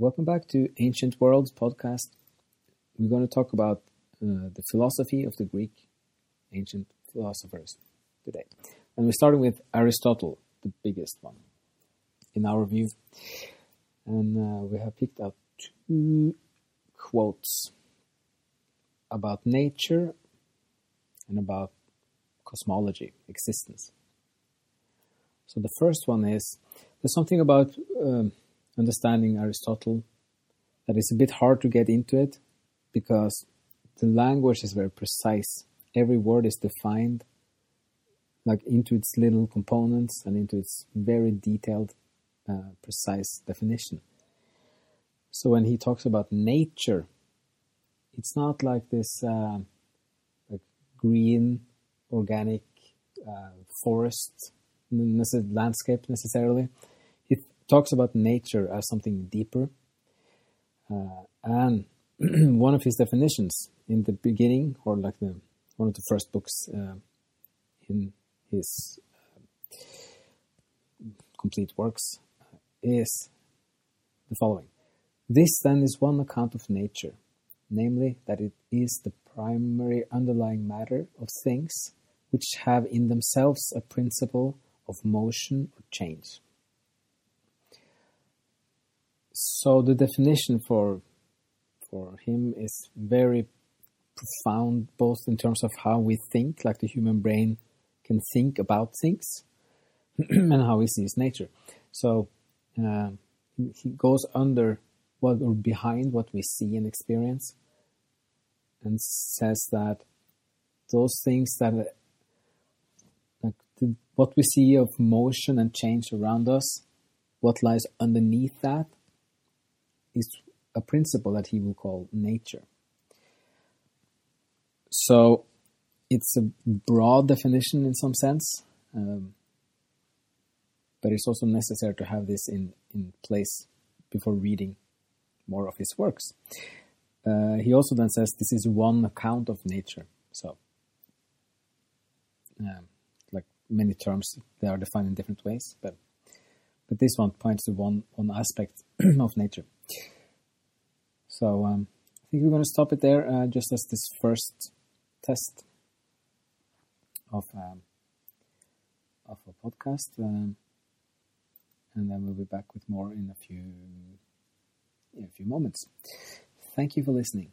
Welcome back to Ancient Worlds podcast. We're going to talk about uh, the philosophy of the Greek ancient philosophers today. And we're starting with Aristotle, the biggest one in our view. And uh, we have picked out two quotes about nature and about cosmology, existence. So the first one is there's something about. Um, understanding Aristotle that it's a bit hard to get into it because the language is very precise. Every word is defined like into its little components and into its very detailed, uh, precise definition. So when he talks about nature, it's not like this uh, like green, organic uh, forest landscape necessarily talks about nature as something deeper. Uh, and one of his definitions in the beginning, or like the one of the first books uh, in his uh, complete works, is the following. This then is one account of nature, namely that it is the primary underlying matter of things which have in themselves a principle of motion or change. So the definition for for him is very profound, both in terms of how we think, like the human brain can think about things, and how he sees nature. So uh, he goes under what or behind what we see and experience, and says that those things that like the, what we see of motion and change around us, what lies underneath that is a principle that he will call nature. So it's a broad definition in some sense, um, but it's also necessary to have this in, in place before reading more of his works. Uh, he also then says this is one account of nature. So, um, like many terms, they are defined in different ways, but but this one points to one one aspect of nature. So um, I think we're going to stop it there, uh, just as this first test of um, of a podcast, um, and then we'll be back with more in a few in a few moments. Thank you for listening.